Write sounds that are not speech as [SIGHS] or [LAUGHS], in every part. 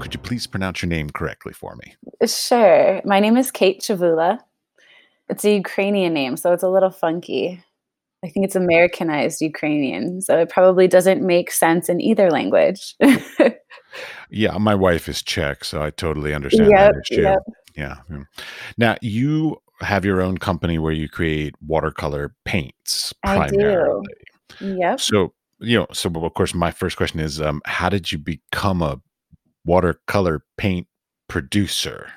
Could you please pronounce your name correctly for me? Sure. My name is Kate Chawula. It's a Ukrainian name, so it's a little funky. I think it's Americanized Ukrainian, so it probably doesn't make sense in either language. [LAUGHS] Yeah, my wife is Czech, so I totally understand that issue. yep. Yeah. Now, you have your own company where you create watercolor paints I do. primarily. Yep. So, you know, so of course, my first question is, um, how did you become a watercolor paint producer?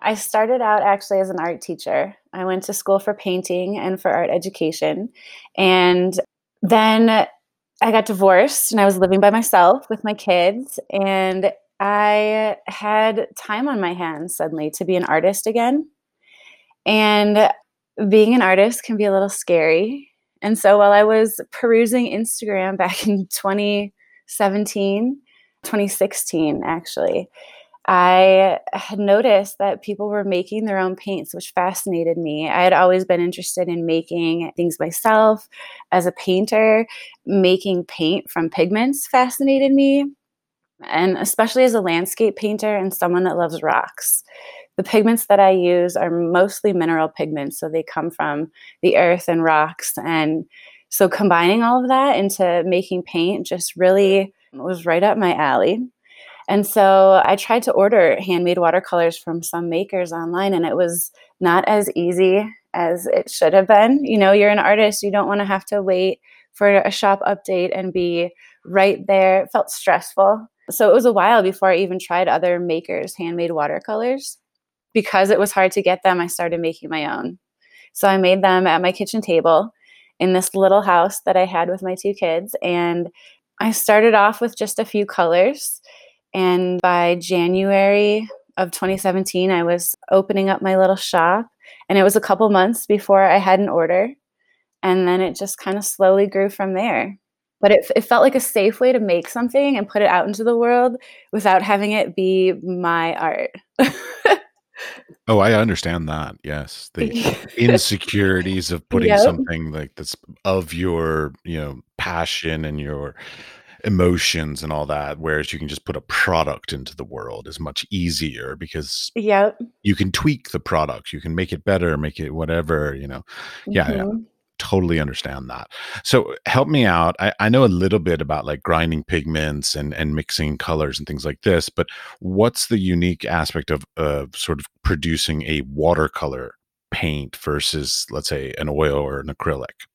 I started out actually as an art teacher. I went to school for painting and for art education. And then I got divorced and I was living by myself with my kids. And I had time on my hands suddenly to be an artist again. And being an artist can be a little scary. And so while I was perusing Instagram [LAUGHS] back in 2017, 2016, actually, I had noticed that people were making their own paints, which fascinated me. I had always been interested in making things myself as a painter. Making paint from pigments fascinated me, and especially as a landscape painter and someone that loves rocks. The pigments that I use are mostly mineral pigments, so they come from the earth and rocks. And so combining all of that into making paint just really was right up my alley. And so I tried to order handmade watercolors from some makers online, and it was not as easy as it should have been. You know, you're an artist, you don't want to have to wait for a shop update and be right there. It felt stressful. So it was a while before I even tried other makers' handmade watercolors. Because it was hard to get them, I started making my own. So I made them at my kitchen table in this little house that I had with my two kids. And I started off with just a few colors. And by January of 2017, I was opening up my little shop. And it was a couple months before I had an order. And then it just kind of slowly grew from there. But it, it felt like a safe way to make something and put it out into the world without having it be my art. Oh, I understand that. Yes. The [LAUGHS] insecurities of putting Yep. something like that's of your, you know, passion and your emotions and all that, whereas you can just put a product into the world is much easier because Yep. you can tweak the product, you can make it better, make it whatever, you know. Yeah, yeah. Mm-hmm. Totally understand that. So help me out. I, I know a little bit about like grinding pigments and and mixing colors and things like this, but what's the unique aspect of of sort of producing a watercolor paint versus let's say an oil or an acrylic?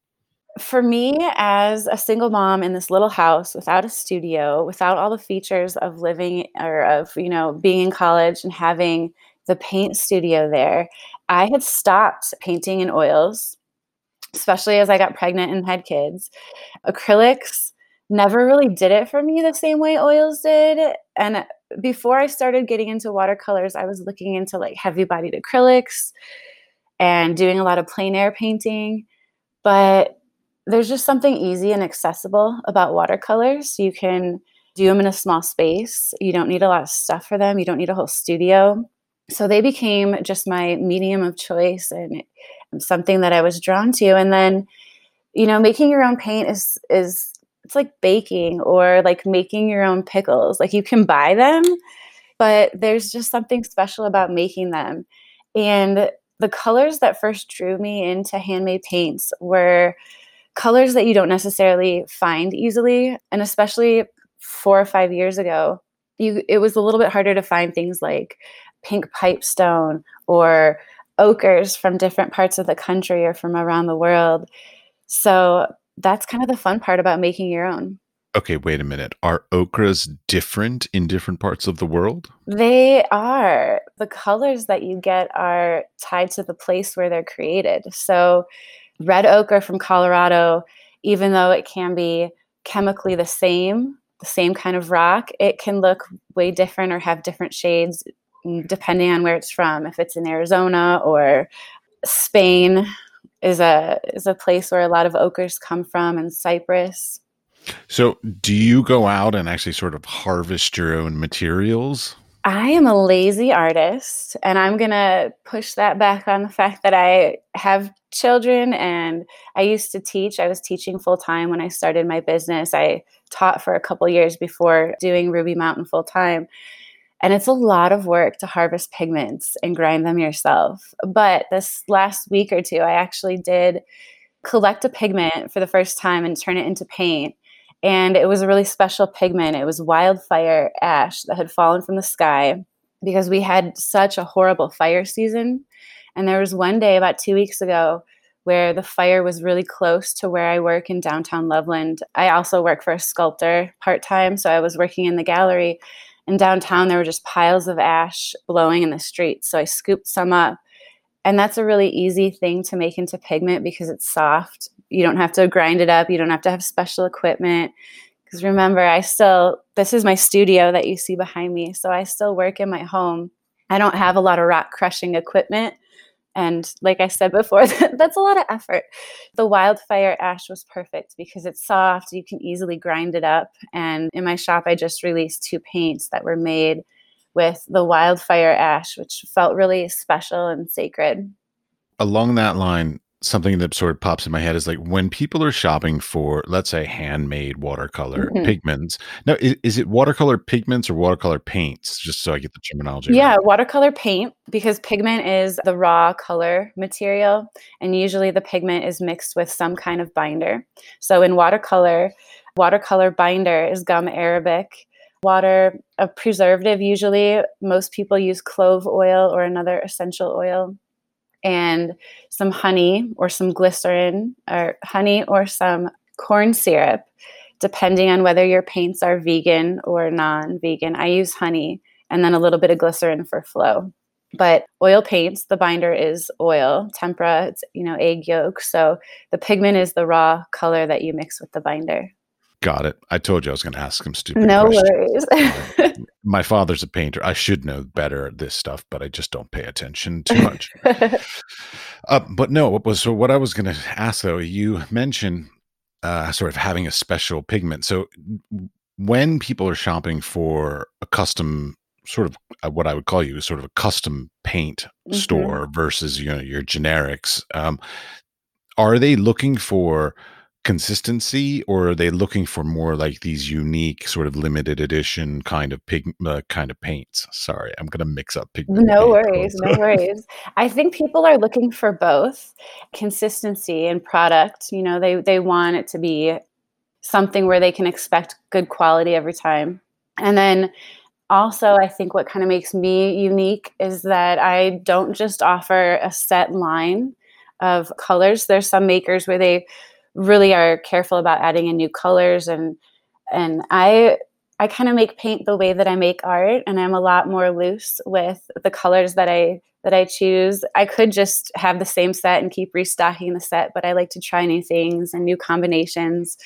For me, as a single mom in this little house without a studio, without all the features of living or of, you know, being in college and having the paint studio there, I had stopped painting in oils, especially as I got pregnant and had kids. Acrylics never really did it for me the same way oils did. And before I started getting into watercolors, I was looking into like heavy bodied acrylics and doing a lot of plein air painting. But there's just something easy and accessible about watercolors. You can do them in a small space. You don't need a lot of stuff for them. You don't need a whole studio. So they became just my medium of choice and something that I was drawn to. And then, you know, making your own paint is is it's like baking or like making your own pickles. Like you can buy them, but there's just something special about making them. And the colors that first drew me into handmade paints were colors that you don't necessarily find easily and especially 4 or 5 years ago you it was a little bit harder to find things like pink pipestone or ochres from different parts of the country or from around the world so that's kind of the fun part about making your own Okay, wait a minute. Are ochres different in different parts of the world? They are. The colors that you get are tied to the place where they're created. So, red ochre from Colorado, even though it can be chemically the same, the same kind of rock, it can look way different or have different shades depending on where it's from. If it's in Arizona or Spain is a is a place where a lot of ochres come from and Cyprus. So, do you go out and actually sort of harvest your own materials? I am a lazy artist, and I'm going to push that back on the fact that I have children and I used to teach. I was teaching full time when I started my business. I taught for a couple years before doing Ruby Mountain full time. And it's a lot of work to harvest pigments and grind them yourself. But this last week or two, I actually did collect a pigment for the first time and turn it into paint. And it was a really special pigment. It was wildfire ash that had fallen from the sky because we had such a horrible fire season. And there was one day about two weeks ago where the fire was really close to where I work in downtown Loveland. I also work for a sculptor part time, so I was working in the gallery. In downtown, there were just piles of ash blowing in the streets. So I scooped some up. And that's a really easy thing to make into pigment because it's soft you don't have to grind it up. You don't have to have special equipment. Because remember, I still, this is my studio that you see behind me. So I still work in my home. I don't have a lot of rock crushing equipment. And like I said before, [LAUGHS] that's a lot of effort. The wildfire ash was perfect because it's soft. You can easily grind it up. And in my shop, I just released two paints that were made with the wildfire ash, which felt really special and sacred. Along that line, something that sort of pops in my head is like when people are shopping for let's say handmade watercolor mm-hmm. pigments now is, is, it watercolor pigments or watercolor paints just so i get the terminology yeah right. watercolor paint because pigment is the raw color material and usually the pigment is mixed with some kind of binder so in watercolor watercolor binder is gum arabic water a preservative usually most people use clove oil or another essential oil and some honey or some glycerin or honey or some corn syrup, depending on whether your paints are vegan or non vegan. I use honey and then a little bit of glycerin for flow. But oil paints, the binder is oil, tempera, it's you know egg yolk. So the pigment is the raw color that you mix with the binder. Got it. I told you I was going to ask some stupid. No questions. worries. [LAUGHS] My father's a painter. I should know better at this stuff, but I just don't pay attention too much. [LAUGHS] uh, but no, what was so? What I was going to ask though, you mentioned uh, sort of having a special pigment. So when people are shopping for a custom sort of uh, what I would call you sort of a custom paint mm-hmm. store versus you know your generics, um, are they looking for consistency or are they looking for more like these unique sort of limited edition kind of pig uh, kind of paints? Sorry i'm gonna mix up pig no worries no [LAUGHS] worries. I think people are looking for both consistency and product you know they they want it to be something where they can expect good quality every time. And then also i think what kind of makes me unique is that i don't just offer a set line of colors. There's some makers where they really are careful about adding in new colors and and I I kind of make paint the way that I make art and I'm a lot more loose with the colors that I that I choose. I could just have the same set and keep restocking the set, but I like to try new things and new combinations.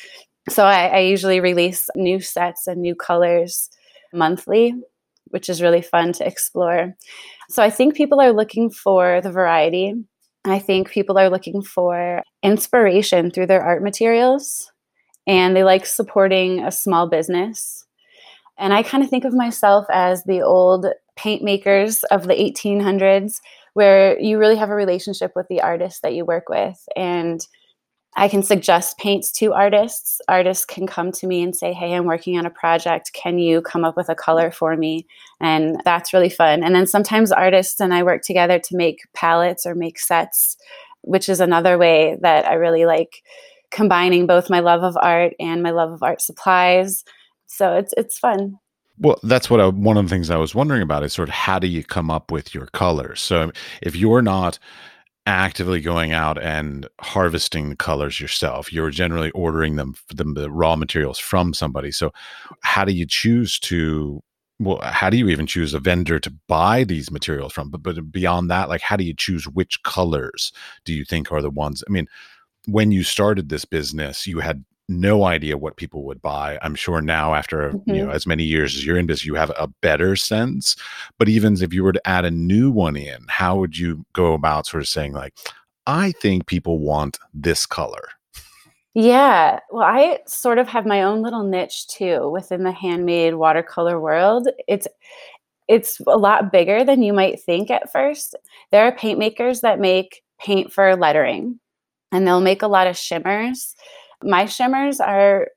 So I, I usually release new sets and new colors monthly, which is really fun to explore. So I think people are looking for the variety I think people are looking for inspiration through their art materials and they like supporting a small business. And I kind of think of myself as the old paint makers of the 1800s, where you really have a relationship with the artist that you work with. And I can suggest paints to artists. Artists can come to me and say, Hey, I'm working on a project. Can you come up with a color for me? And that's really fun. And then sometimes artists and I work together to make palettes or make sets, which is another way that I really like combining both my love of art and my love of art supplies. So it's it's fun. Well, that's what I, one of the things I was wondering about is sort of how do you come up with your colors? So if you're not actively going out and harvesting the colors yourself. You're generally ordering them, them the raw materials from somebody. So, how do you choose to? Well, how do you even choose a vendor to buy these materials from? But but beyond that, like how do you choose which colors do you think are the ones? I mean, when you started this business, you had no idea what people would buy. I'm sure now, after mm-hmm. you know as many years as you're in business, you have a better sense. But even if you were to add a new one in, how would you go about sort of saying like, I think people want this color? Yeah, well, I sort of have my own little niche too within the handmade watercolor world. It's it's a lot bigger than you might think at first. There are paint makers that make paint for lettering, and they'll make a lot of shimmers. My shimmers are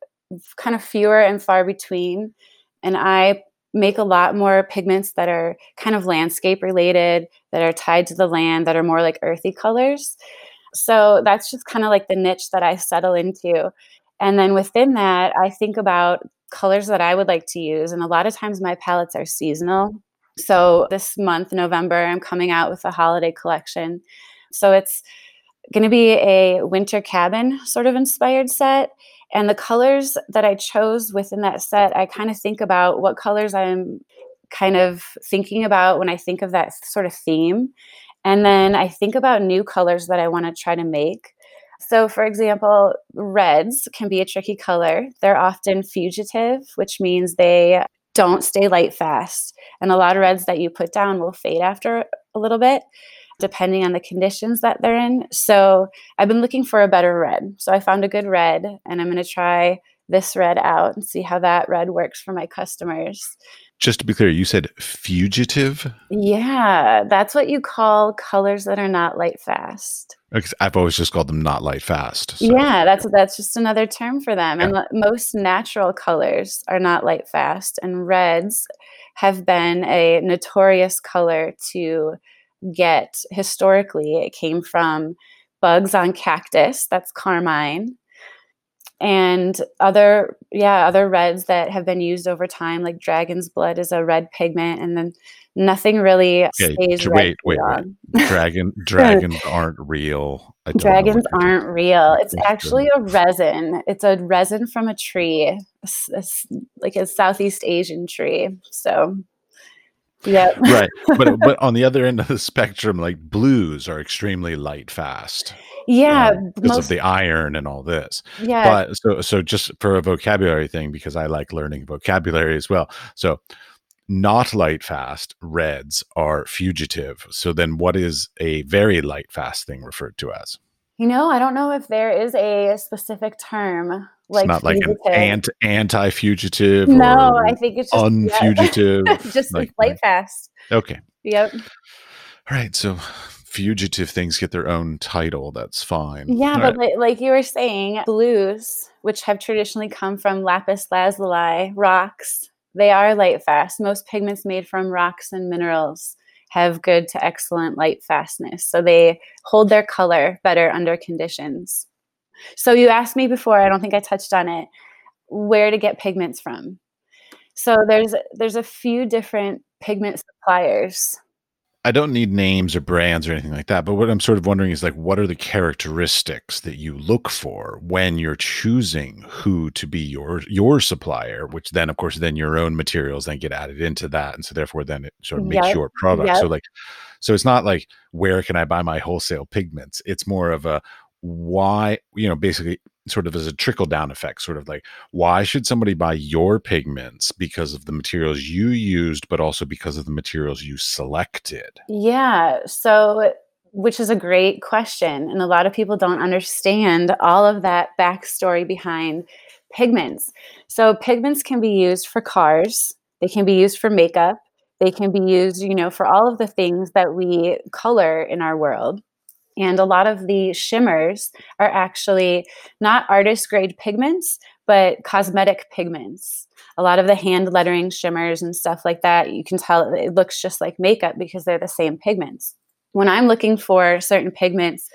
kind of fewer and far between, and I make a lot more pigments that are kind of landscape related, that are tied to the land, that are more like earthy colors. So that's just kind of like the niche that I settle into. And then within that, I think about colors that I would like to use. And a lot of times my palettes are seasonal. So this month, November, I'm coming out with a holiday collection. So it's going to be a winter cabin sort of inspired set. And the colors that I chose within that set, I kind of think about what colors I'm kind of thinking about when I think of that sort of theme. And then I think about new colors that I want to try to make. So, for example, reds can be a tricky color. They're often fugitive, which means they don't stay light fast. And a lot of reds that you put down will fade after a little bit, depending on the conditions that they're in. So, I've been looking for a better red. So, I found a good red, and I'm going to try this red out and see how that red works for my customers just to be clear, you said fugitive? Yeah, that's what you call colors that are not light fast. Oh, I've always just called them not light fast. So. Yeah, that's that's just another term for them. Yeah. And most natural colors are not light fast, and reds have been a notorious color to get historically. It came from bugs on cactus, that's carmine, and other yeah other reds that have been used over time like dragon's blood is a red pigment and then nothing really okay, stays wait wait, wait. [LAUGHS] dragon dragons aren't real. Dragons aren't real. it's actually a resin. It's a resin from a tree a, a, like a southeast asian tree so yeah. [LAUGHS] Right. But [LAUGHS] but on the other end of the spectrum like blues are extremely light fast yeah um, because most, of the iron and all this. Yeah. But so so just for a vocabulary thing because i like learning vocabulary as well. So not light fast reds are fugitive. So then what is a very light fast thing referred to as you know i don't know if there is a specific term like it's not fugitive. like an anti anti fugitive no i think it's just unfugitive yeah. [LAUGHS] just like light fast okay yep all right so fugitive things get their own title, that's fine. Yeah, All but right. like, like, you were saying, blues, which have traditionally come from lapis lazuli rocks, they are light fast. Most pigments made from rocks and minerals have good to excellent light fastness. So they hold their color better under conditions. So you asked me before, I don't think I touched on it, where to get pigments from. So there's there's a few different pigment suppliers I don't need names or brands or anything like that, but what I'm sort of wondering is like what are the characteristics that you look for when you're choosing who to be your your supplier, which then of course then your own materials then get added into that and so therefore then it sort of makes yep. your product. Yep. So like so it's not like where can I buy my wholesale pigments? It's more of a why, you know, basically sort of as a trickle down effect, sort of like why should somebody buy your pigments because of the materials you used, but also because of the materials you selected? Yeah. So, which is a great question. And a lot of people don't understand all of that backstory behind pigments. So, pigments can be used for cars, they can be used for makeup, they can be used, you know, for all of the things that we color in our world. And a lot of the shimmers are actually not artist grade pigments, but cosmetic pigments. A lot of the hand lettering shimmers and stuff like that, you can tell it looks just like makeup because they're the same pigments. When I'm looking for certain pigments,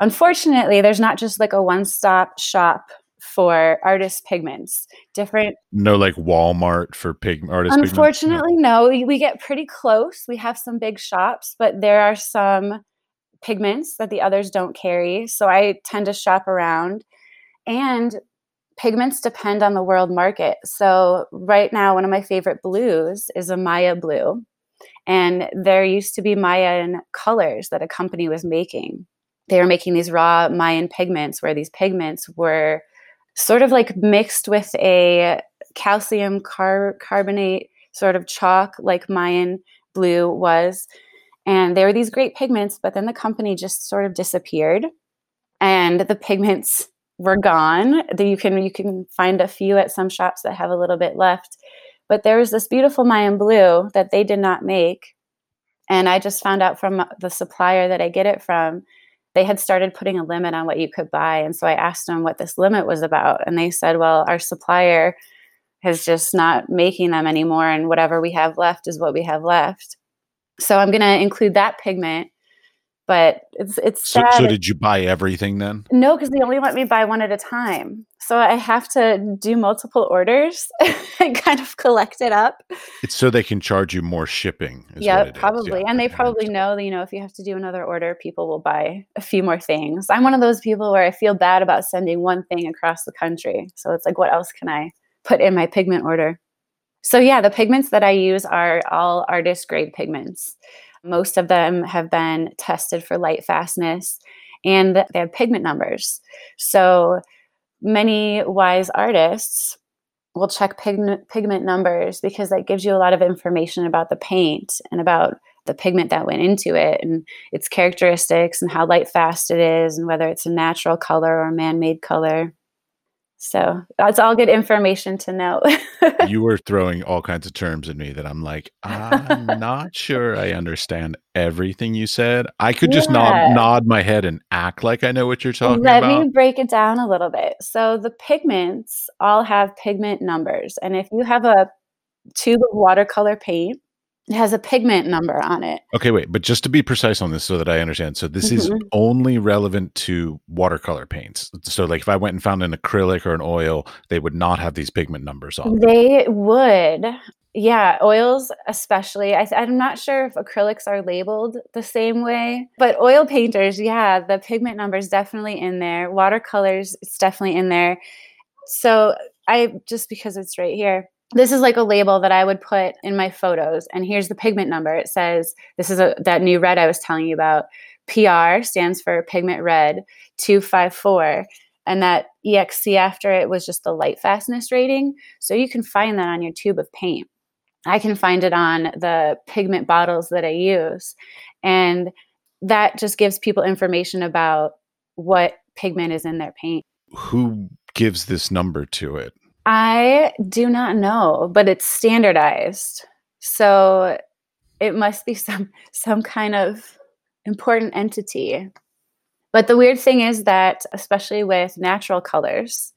unfortunately, there's not just like a one stop shop for artist pigments. Different. No, like Walmart for pig artist. Pigments. Unfortunately, no. no. We get pretty close. We have some big shops, but there are some pigments that the others don't carry. So I tend to shop around. And pigments depend on the world market. So right now, one of my favorite blues is a Maya blue. And there used to be Mayan colors that a company was making. They were making these raw Mayan pigments where these pigments were sort of like mixed with a calcium car- carbonate sort of chalk like Mayan blue was and there were these great pigments, but then the company just sort of disappeared and the pigments were gone. You can you can find a few at some shops that have a little bit left, But there was this beautiful Mayan blue that they did not make. And I just found out from the supplier that I get it from, they had started putting a limit on what you could buy. And so I asked them what this limit was about. And they said, well, our supplier is just not making them anymore. And whatever we have left is what we have left. So I'm going to include that pigment but it's it's so, so, did you buy everything then? No because they only let me buy one at a time. So i have to do multiple orders [LAUGHS] and kind of collect it up. It's so they can charge you more shipping yeah probably yeah, and they probably know that you know if you have to do another order people will buy a few more things. I'm one of those people where i feel bad about sending one thing across the country. So it's like what else can i put in my pigment order so yeah the pigments that i use are all artist grade pigments most of them have been tested for light fastness and they have pigment numbers. So many wise artists will check pigment, pigment numbers because that gives you a lot of information about the paint and about the pigment that went into it and its characteristics and how light fast it is and whether it's a natural color or man made color. So that's all good information to know. [LAUGHS] you were throwing all kinds of terms at me that I'm like, I'm not sure I understand everything you said. I could just yeah. nod nod my head and act like I know what you're talking Let about. Let me break it down a little bit. So the pigments all have pigment numbers. And if you have a tube of watercolor paint it has a pigment number on it. Okay, wait, but just to be precise on this so that I understand. So this mm-hmm. is only relevant to watercolor paints. So like if I went and found an acrylic or an oil, they would not have these pigment numbers on. They would. Yeah, oils especially. I, am not sure if acrylics are labeled the same way, but oil painters, yeah, the pigment number is definitely in there. Watercolors, it's definitely in there. So I just because it's right here this is like a label that I would put in my photos. And here's the pigment number. It says, this is a, that new red I was telling you about. PR stands for pigment red 254. And that EXC after it was just the light fastness rating. So you can find that on your tube of paint. I can find it on the pigment bottles that I use. And that just gives people information about what pigment is in their paint. Who gives this number to it? I do not know, but it's standardized. So it must be [LAUGHS] some some kind of important entity. But the weird thing is that especially with natural colors,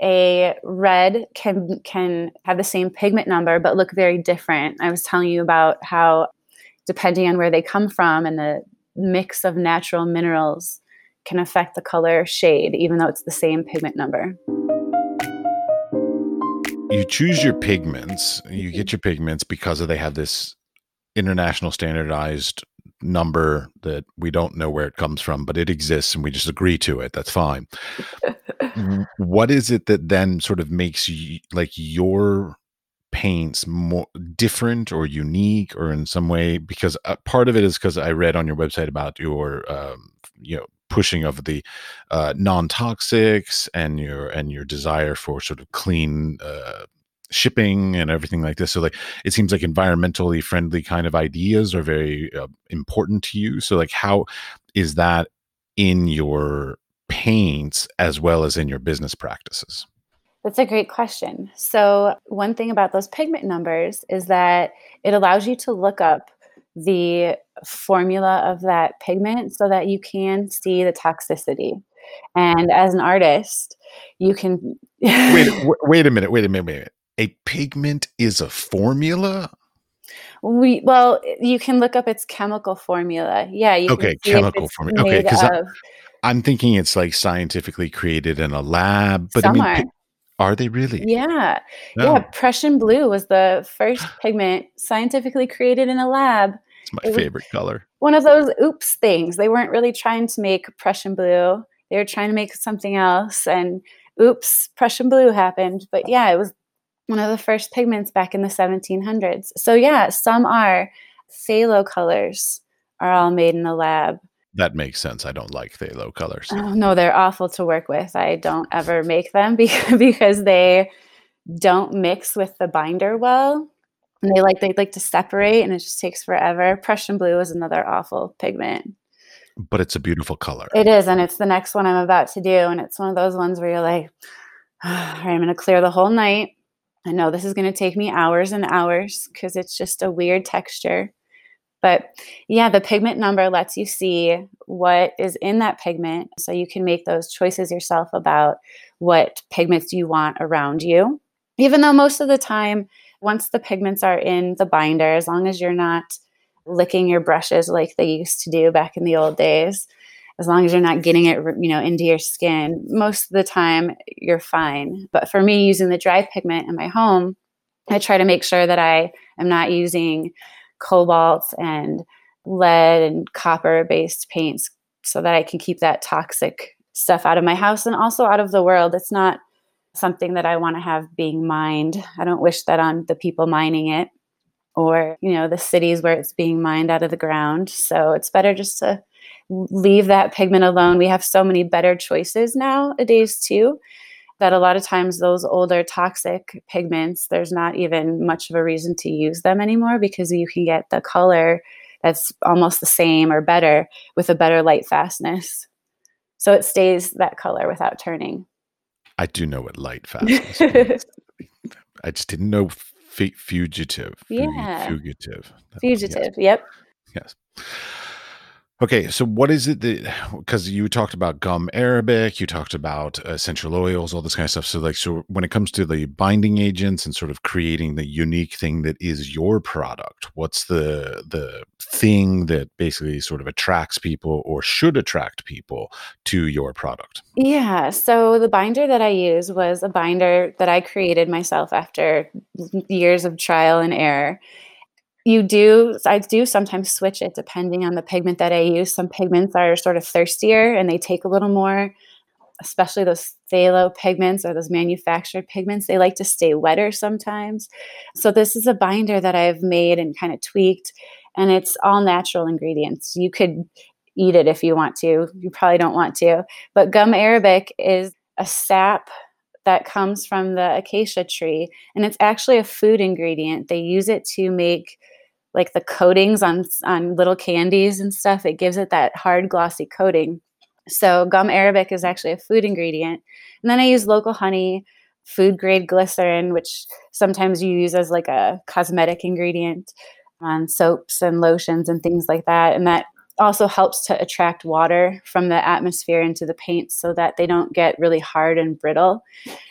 a red can can have the same pigment number but look very different. I was telling you about how depending on where they come from and the mix of natural minerals can affect the color shade even though it's the same pigment number you choose your pigments you get your pigments because they have this international standardized number that we don't know where it comes from but it exists and we just agree to it. That's fine. What is it that then sort of makes you like your paints more different or unique or in some way? Because uh, part of it is because i read on your website about your um, you know pushing of the uh, non-toxics and your and your desire for sort of clean uh, shipping and everything like this. So like it seems like environmentally friendly kind of ideas are very uh, important to you. So like how is that in your paints as well as in your business practices? That's a great question. So one thing about those pigment numbers is that it allows you to look up the formula of that pigment so that you can see the toxicity. And as an artist, you can [LAUGHS] wait, wait a minute, wait a minute, wait a minute. A pigment is a formula? We well, you can look up its chemical formula. Yeah. okay, chemical formula. Okay, because I'm thinking it's like scientifically created in a lab, but Some I mean, are. are they really? Yeah. No. Yeah. Prussian blue was the first pigment scientifically created in a lab. It's my it favorite color. One of those oops things. They weren't really trying to make Prussian blue. They were trying to make something else and oops, Prussian blue happened. But yeah, it was one of the first pigments back in the 1700s. So yeah, some are phthalo colors are all made in the lab. That makes sense. I don't like phthalo colors. Oh, no, they're awful to work with. I don't ever make them [LAUGHS] because they don't mix with the binder well and they like they like to separate and it just takes forever prussian blue is another awful pigment but it's a beautiful color it is and it's the next one i'm about to do and it's one of those ones where you're like [SIGHS] oh, i'm going to clear the whole night I know this is going to take me hours and hours because it's just a weird texture. But yeah, the pigment number lets you see what is in that pigment so you can make those choices yourself about what pigments you want around you. Even though most of the time, once the pigments are in the binder, as long as you're not licking your brushes like they used to do back in the old days, as long as you're not getting it you know into your skin most of the time you're fine. But for me using the dry pigment in my home i try to make sure that i am not using cobalt and lead and copper based paints so that i can keep that toxic stuff out of my house and also out of the world. It's not something that i want to have being mined i don't wish that on the people mining it or you know the cities where it's being mined out of the ground so it's better just to leave that pigment alone. We have so many better choices nowadays, too, that a lot of times those older toxic pigments, there's not even much of a reason to use them anymore because you can get the color that's almost the same or better with a better light fastness. So it stays that color without turning. I do know what light fast means. [LAUGHS] I just didn't know fugitive. Yeah. Fugitive. Oh, fugitive. Yes. Yep. Yes. Okay, so what is it that because you talked about gum arabic, you talked about uh, essential oils, all this kind of stuff. So, like, so when it comes to the binding agents and sort of creating the unique thing that is your product, what's the the thing that basically sort of attracts people or should attract people to your product? Yeah. So the binder that I use was a binder that I created myself after mm, years of trial and error you do i do sometimes switch it depending on the pigment that i use. Some pigments are sort of thirstier and they take a little more especially those phthalo pigments or those manufactured pigments. They like to stay wetter sometimes. So this is a binder that i've made and kind of tweaked and it's all natural ingredients. You could eat it if you want to. You probably don't want to. But gum arabic is a sap that comes from the acacia tree and it's actually a food ingredient. They use it to make like the coatings on on little candies and stuff it gives it that hard glossy coating. So gum arabic is actually a food ingredient. And then i use local honey food grade glycerin which sometimes you use as like a cosmetic ingredient on soaps and lotions and things like that. And that also helps to attract water from the atmosphere into the paints so that they don't get really hard and brittle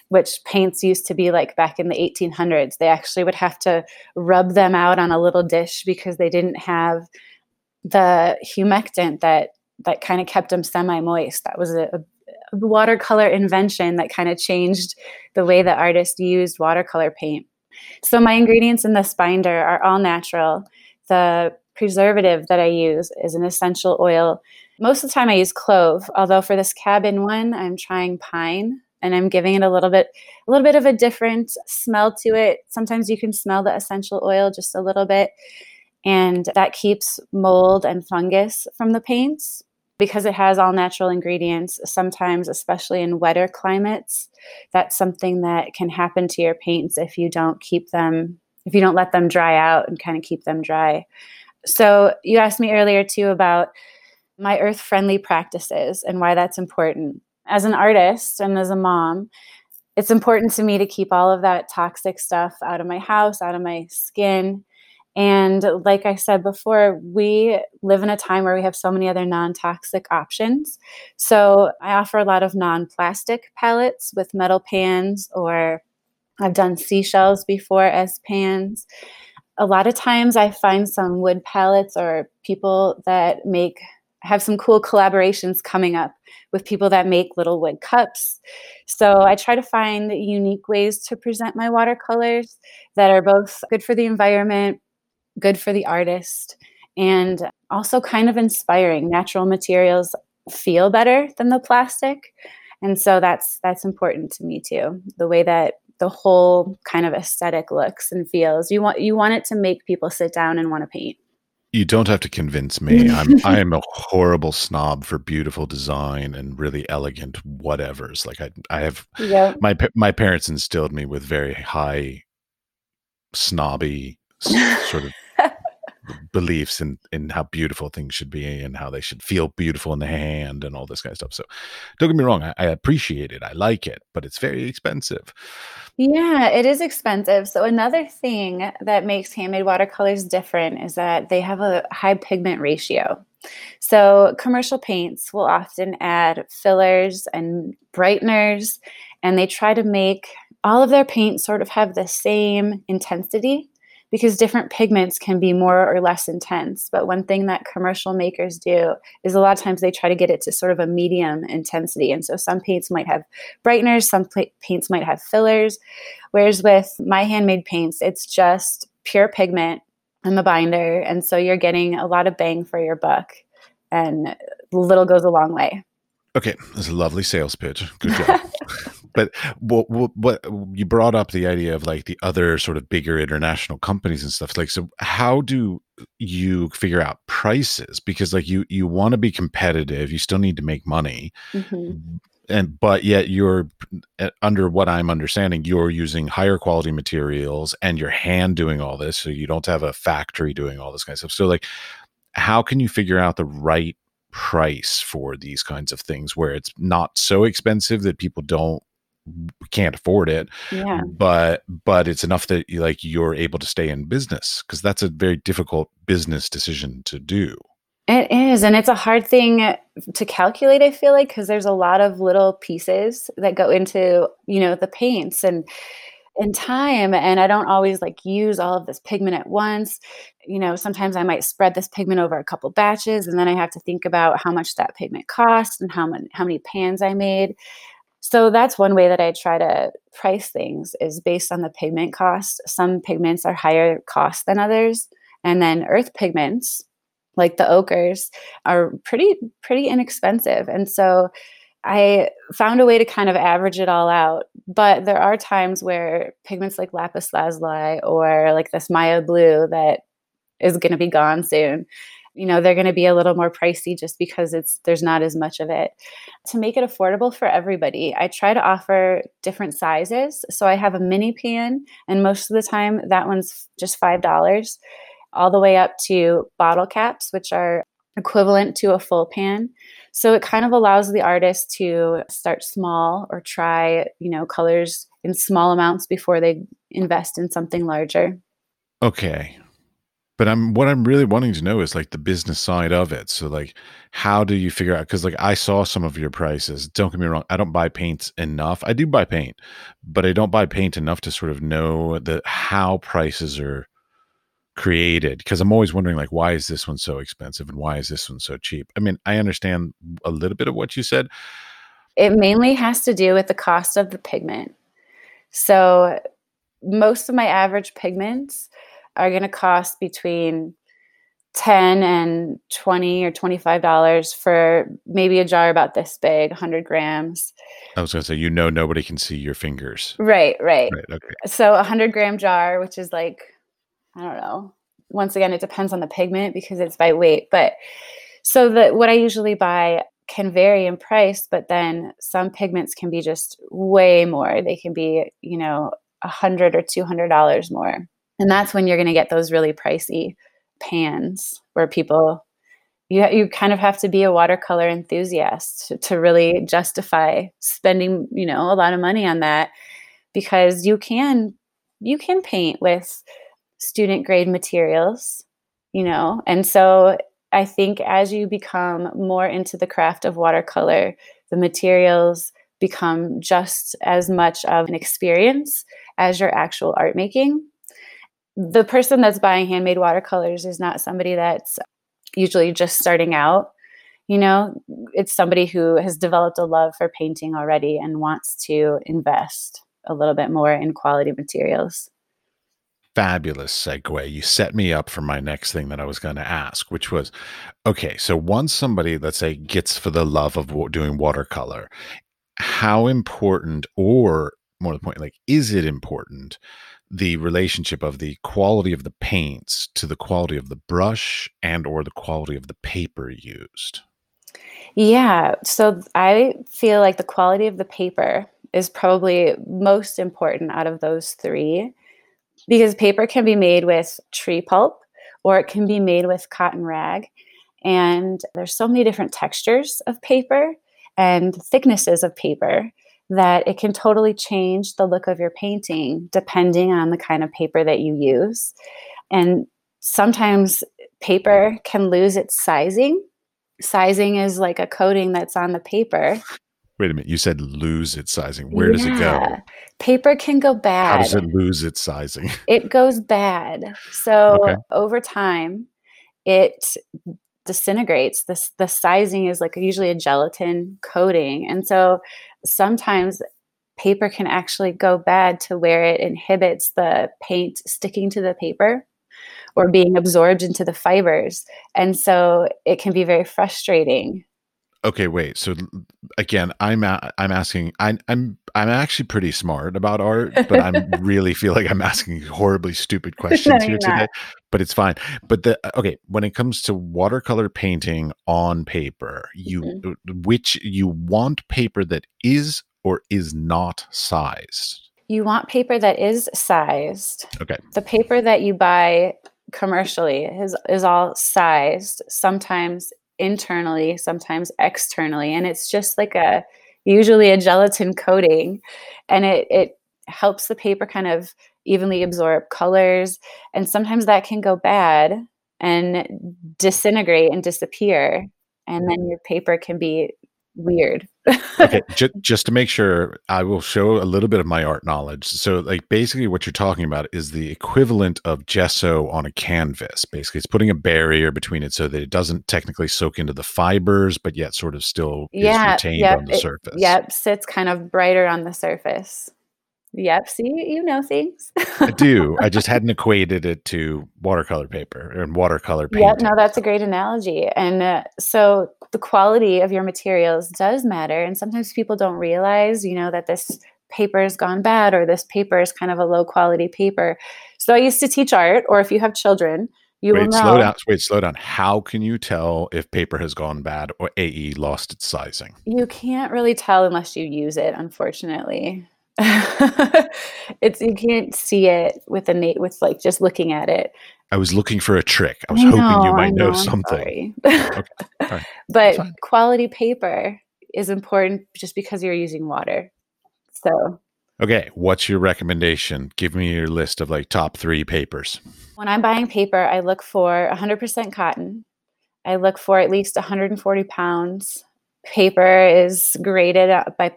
which paints used to be like back in the 1800s. They actually would have to rub them out on a little dish because they didn't have the humectant that that kind of kept them semi-moist. That was a, a watercolor invention that kind of changed the way the artist used watercolor paint. So my ingredients in this binder are all natural. The preservative that I use is an essential oil. Most of the time I use clove, although for this cabin one, I'm trying pine and I'm giving it a little bit a little bit of a different smell to it. Sometimes you can smell the essential oil just a little bit and that keeps mold and fungus from the paints because it has all natural ingredients. Sometimes especially in wetter climates, that's something that can happen to your paints if you don't keep them if you don't let them dry out and kind of keep them dry. So, you asked me earlier too about my earth friendly practices and why that's important as an artist and as a mom, it's important to me to keep all of that toxic stuff out of my house, out of my skin. And like I said before, we live in a time where we have so many other non toxic options. So I offer a lot of non plastic palettes with metal pans, or I've done seashells before as pans. A lot of times I find some wood palettes or people that make have some cool collaborations coming up with people that make little wood cups. So I try to find unique ways to present my watercolors that are both good for the environment, good for the artist, and also kind of inspiring. Natural materials feel better than the plastic. And so that's that's important to me too. The way that the whole kind of aesthetic looks and feels. You want you want it to make people sit down and want to paint. You don't have to convince me. [LAUGHS] I'm I am a horrible snob for beautiful design and really elegant whatevers. Like I I have yeah. my my parents instilled me with very high snobby sort of beliefs in in how beautiful things should be and how they should feel beautiful in the hand and all this kind of stuff. So don't get me wrong, I, I appreciate it. I like it, but it's very expensive. Yeah, it is expensive. So another thing that makes handmade watercolors different is that they have a high pigment ratio. So commercial paints will often add fillers and brighteners and they try to make all of their paints sort of have the same intensity because different pigments can be more or less intense. But one thing that commercial makers do is a lot of times they try to get it to sort of a medium intensity. And so some paints might have brighteners, some paints might have fillers. Whereas with my handmade paints, it's just pure pigment and the binder. And so you're getting a lot of bang for your buck. And little goes a long way. Okay, that's a lovely sales pitch. Good job. [LAUGHS] but what, what, what you brought up the idea of like the other sort of bigger international companies and stuff like so how do you figure out prices? Because like you you want to be competitive you still need to make money. Mm-hmm. and but yet you're uh, under what i'm understanding you're using higher quality materials and you're hand doing all this so you don't have a factory doing all this kind of stuff. So like how can you figure out the right price for these kinds of things where it's not so expensive that people don't can't afford it yeah. but but it's enough that you like you're able to stay in business because that's a very difficult business decision to do. It is and it's a hard thing uh, to calculate i feel like because there's a lot of little pieces that go into you know the paints and in time and i don't always like use all of this pigment at once. You know sometimes i might spread this pigment over a couple batches and then i have to think about how much that pigment cost and how many how many pans i made so that's one way that I try to price things is based on the pigment cost. Some pigments are higher cost than others, and then earth pigments like the ochres are pretty pretty inexpensive. And so I found a way to kind of average it all out. But there are times where pigments like lapis lazuli or like this Maya blue that is going to be gone soon you know they're going to be a little more pricey just because it's there's not as much of it. To make it affordable for everybody i try to offer different sizes. So i have a mini pan and most of the time that one's just five dollars all the way up to bottle caps which are equivalent to a full pan. So it kind of allows the artist to start small or try you know colors in small amounts before they invest in something larger. Okay but I'm what I'm really wanting to know is like the business side of it. So like how do you figure out because like I saw some of your prices. Don't get me wrong, I don't buy paints enough. I do buy paint, but I don't buy paint enough to sort of know the how prices are created because I'm always wondering like why is this one so expensive and why is this one so cheap? I mean, I understand a little bit of what you said. It mainly has to do with the cost of the pigment. So most of my average pigments are going to cost between 10 and 20 or 25 dollars for maybe a jar about this big 100 grams. I was going to say you know nobody can see your fingers. Right right, right okay. so a 100 gram jar which is like i don't know. Once again it depends on the pigment because it's by weight but so that what i usually buy can vary in price but then some pigments can be just way more. They can be you know a hundred or two hundred dollars more and that's when you're going to get those really pricey pans where people you you kind of have to be a watercolor enthusiast to, to really justify spending you know a lot of money on that because you can you can paint with student grade materials you know? And so i think as you become more into the craft of watercolor the materials become just as much of an experience as your actual art making the person that's buying handmade watercolors is not somebody that's usually just starting out you know? It's somebody who has developed a love for painting already and wants to invest a little bit more in quality materials. Fabulous segue. You set me up for my next thing that i was going to ask which was okay so once somebody let's say gets for the love of doing watercolor how important or more to the point like is it important the relationship of the quality of the paints to the quality of the brush and or the quality of the paper used yeah so i feel like the quality of the paper is probably most important out of those three because paper can be made with tree pulp or it can be made with cotton rag. And there's so many different textures of paper and thicknesses of paper that it can totally change the look of your painting depending on the kind of paper that you use. And sometimes paper can lose its sizing. Sizing is like a coating that's on the paper. Wait a minute. You said lose its sizing. Where does it go? Paper can go bad. How does it lose its sizing? [LAUGHS] It goes bad. So okay. over time, it disintegrates. The, the sizing is like usually a gelatin coating. And so sometimes paper can actually go bad to where it inhibits the paint sticking to the paper or being absorbed into the fibers. And so it can be very frustrating. Okay, wait. So again, I'm a, I'm asking. I, am I'm I'm actually pretty smart about art, but i'm [LAUGHS] really feel like I'm asking horribly stupid [LAUGHS] questions no, here today. Not. But it's fine. But the okay, when it comes to watercolor painting on paper, you mm-hmm. which you want paper that is or is not sized. You want paper that is sized. Okay. The paper that you buy commercially is is all sized. Sometimes internally, sometimes externally. And it's just like a usually a gelatin coating. And it, it helps the paper kind of evenly absorb colors. And sometimes that can go bad and disintegrate and disappear. And then your paper can be weird. okay, [LAUGHS] just, just to make sure, I will show a little bit of my art knowledge. So, like, basically, what you're talking about is the equivalent of gesso on a canvas. Basically, it's putting a barrier between it so that it doesn't technically soak into the fibers, but yet sort of still yeah, is retained yep, on the it, surface. Yep, sits kind of brighter on the surface. Yep. See, you know things. I do. I just hadn't [LAUGHS] equated it to watercolor paper and watercolor painting. Yep. No, that's a great analogy. And uh, so the quality of your materials does matter. And sometimes people don't realize, you know, that this paper has gone bad or this paper is kind of a low quality paper. So I used to teach art, or if you have children, you wait, will know. Slow down. Wait, slow down. How can you tell if paper has gone bad or AE lost its sizing? You can't really tell unless you use it, unfortunately. [LAUGHS] it's you can't see it with a na- with like just looking at it. I was looking for a trick. I was I know, hoping you might know, know something. okay. [LAUGHS] Right. But quality paper is important just because you're using water. So Okay, what's your recommendation? Give me your list of like top 3 papers. When I'm buying paper, I look for 100% cotton. I look for at least 140 pounds. Paper is graded by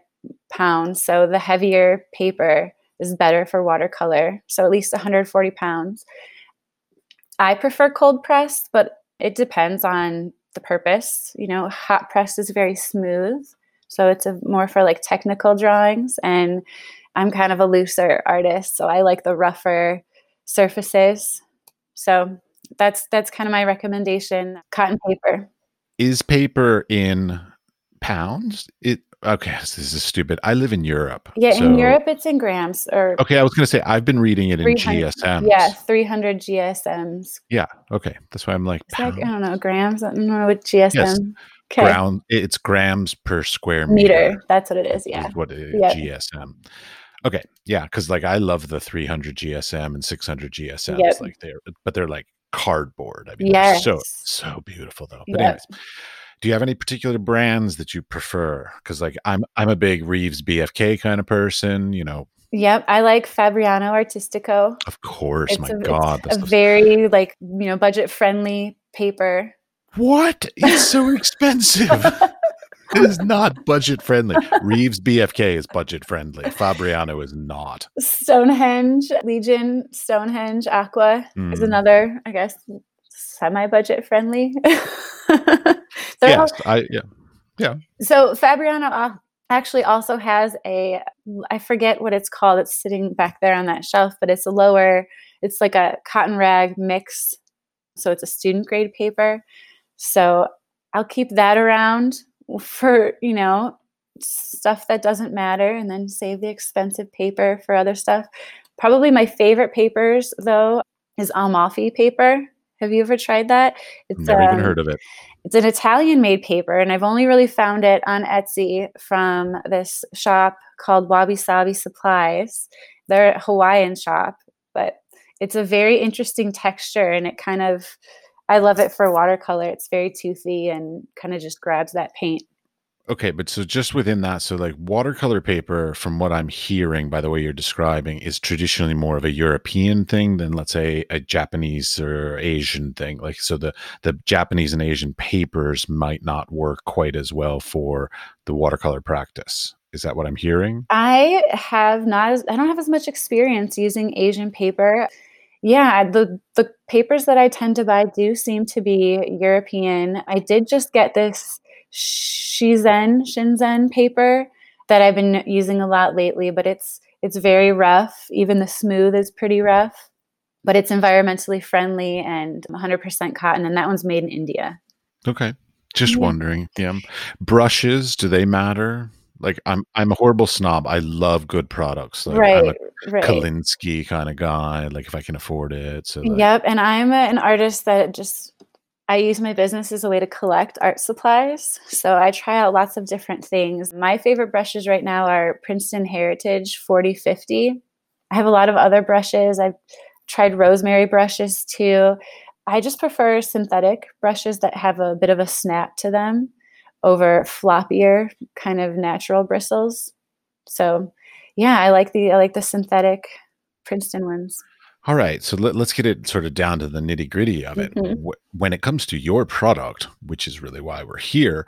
pounds. So the heavier paper is better for watercolor. So at least 140 pounds. I prefer cold press, but it depends on the purpose. You know, hot press is very smooth. So it's a, more for like technical drawings. And I'm kind of a looser artist. So I like the rougher surfaces. So that's that's kind of my recommendation. Cotton paper. Is paper in pounds? It okay, this is stupid. I live in Europe. Yeah, so, in Europe it's in grams or Okay, I was going to say I've been reading it in GSMs. Yeah, 300 GSMs. Yeah, okay. That's why I'm like, like I don't know, grams. I don't know what GSM. Yes. Okay. Ground it's grams per square meter. meter. That's what it is, yeah. Is what it is, yep. GSM. Okay, yeah, cuz like I love the 300 GSM and 600 GSMs yep. like they're but they're like cardboard. I mean, yes. so so beautiful though. But yep. anyways, do you have any particular brands that you prefer? Because like I'm I'm a big Rives BFK kind of person. You know. Yep, I like Fabriano Artistico. Of course, it's my a, God, a very like you know budget friendly paper. What? It's so [LAUGHS] expensive. it is not budget friendly. Rives BFK is budget friendly. Fabriano is not. Stonehenge, Legion, Stonehenge, Aqua mm. is another, I guess, semi budget friendly. [LAUGHS] yes, I yeah, yeah. So Fabriano actually also has a I forget what it's called. It's sitting back there on that shelf, but it's a lower. It's like a cotton rag mix, so it's a student grade paper. So I'll keep that around for you know stuff that doesn't matter, and then save the expensive paper for other stuff. Probably my favorite papers though is Amalfi paper. Have you ever tried that? It's never um, even heard of it. It's an Italian made paper, and I've only really found it on Etsy from this shop called Wabi Sabi Supplies. They're a Hawaiian shop, but it's a very interesting texture and it kind of I love it for watercolor. It's very toothy and kind of just grabs that paint. Okay, but so just within that, so like watercolor paper, from what I'm hearing by the way you're describing, is traditionally more of a European thing than let's say a Japanese or Asian thing. Like so the the Japanese and Asian papers might not work quite as well for the watercolor practice. Is that what I'm hearing? I have not as I don't have as much experience using Asian paper. Yeah, the the papers that I tend to buy do seem to be European. I did just get this Shizen Shinzen paper that I've been using a lot lately, but it's it's very rough. Even the smooth is pretty rough, but it's environmentally friendly and 100% cotton, and that one's made in India. Okay, just yeah. wondering. Yeah, brushes do they matter? Like I'm I'm a horrible snob. I love good products. Like right, I'm a right. Kolinsky kind of guy. Like if I can afford it. So like, yep, and I'm a, an artist that just I use my business as a way to collect art supplies. So I try out lots of different things. My favorite brushes right now are Princeton Heritage 4050. I have a lot of other brushes. I've tried rosemary brushes too. I just prefer synthetic brushes that have a bit of a snap to them over floppier kind of natural bristles. So yeah, I like the I like the synthetic Princeton ones. All right, so let, us get it sort of down to the nitty gritty of it. Mm-hmm. When it comes to your product, which is really why we're here,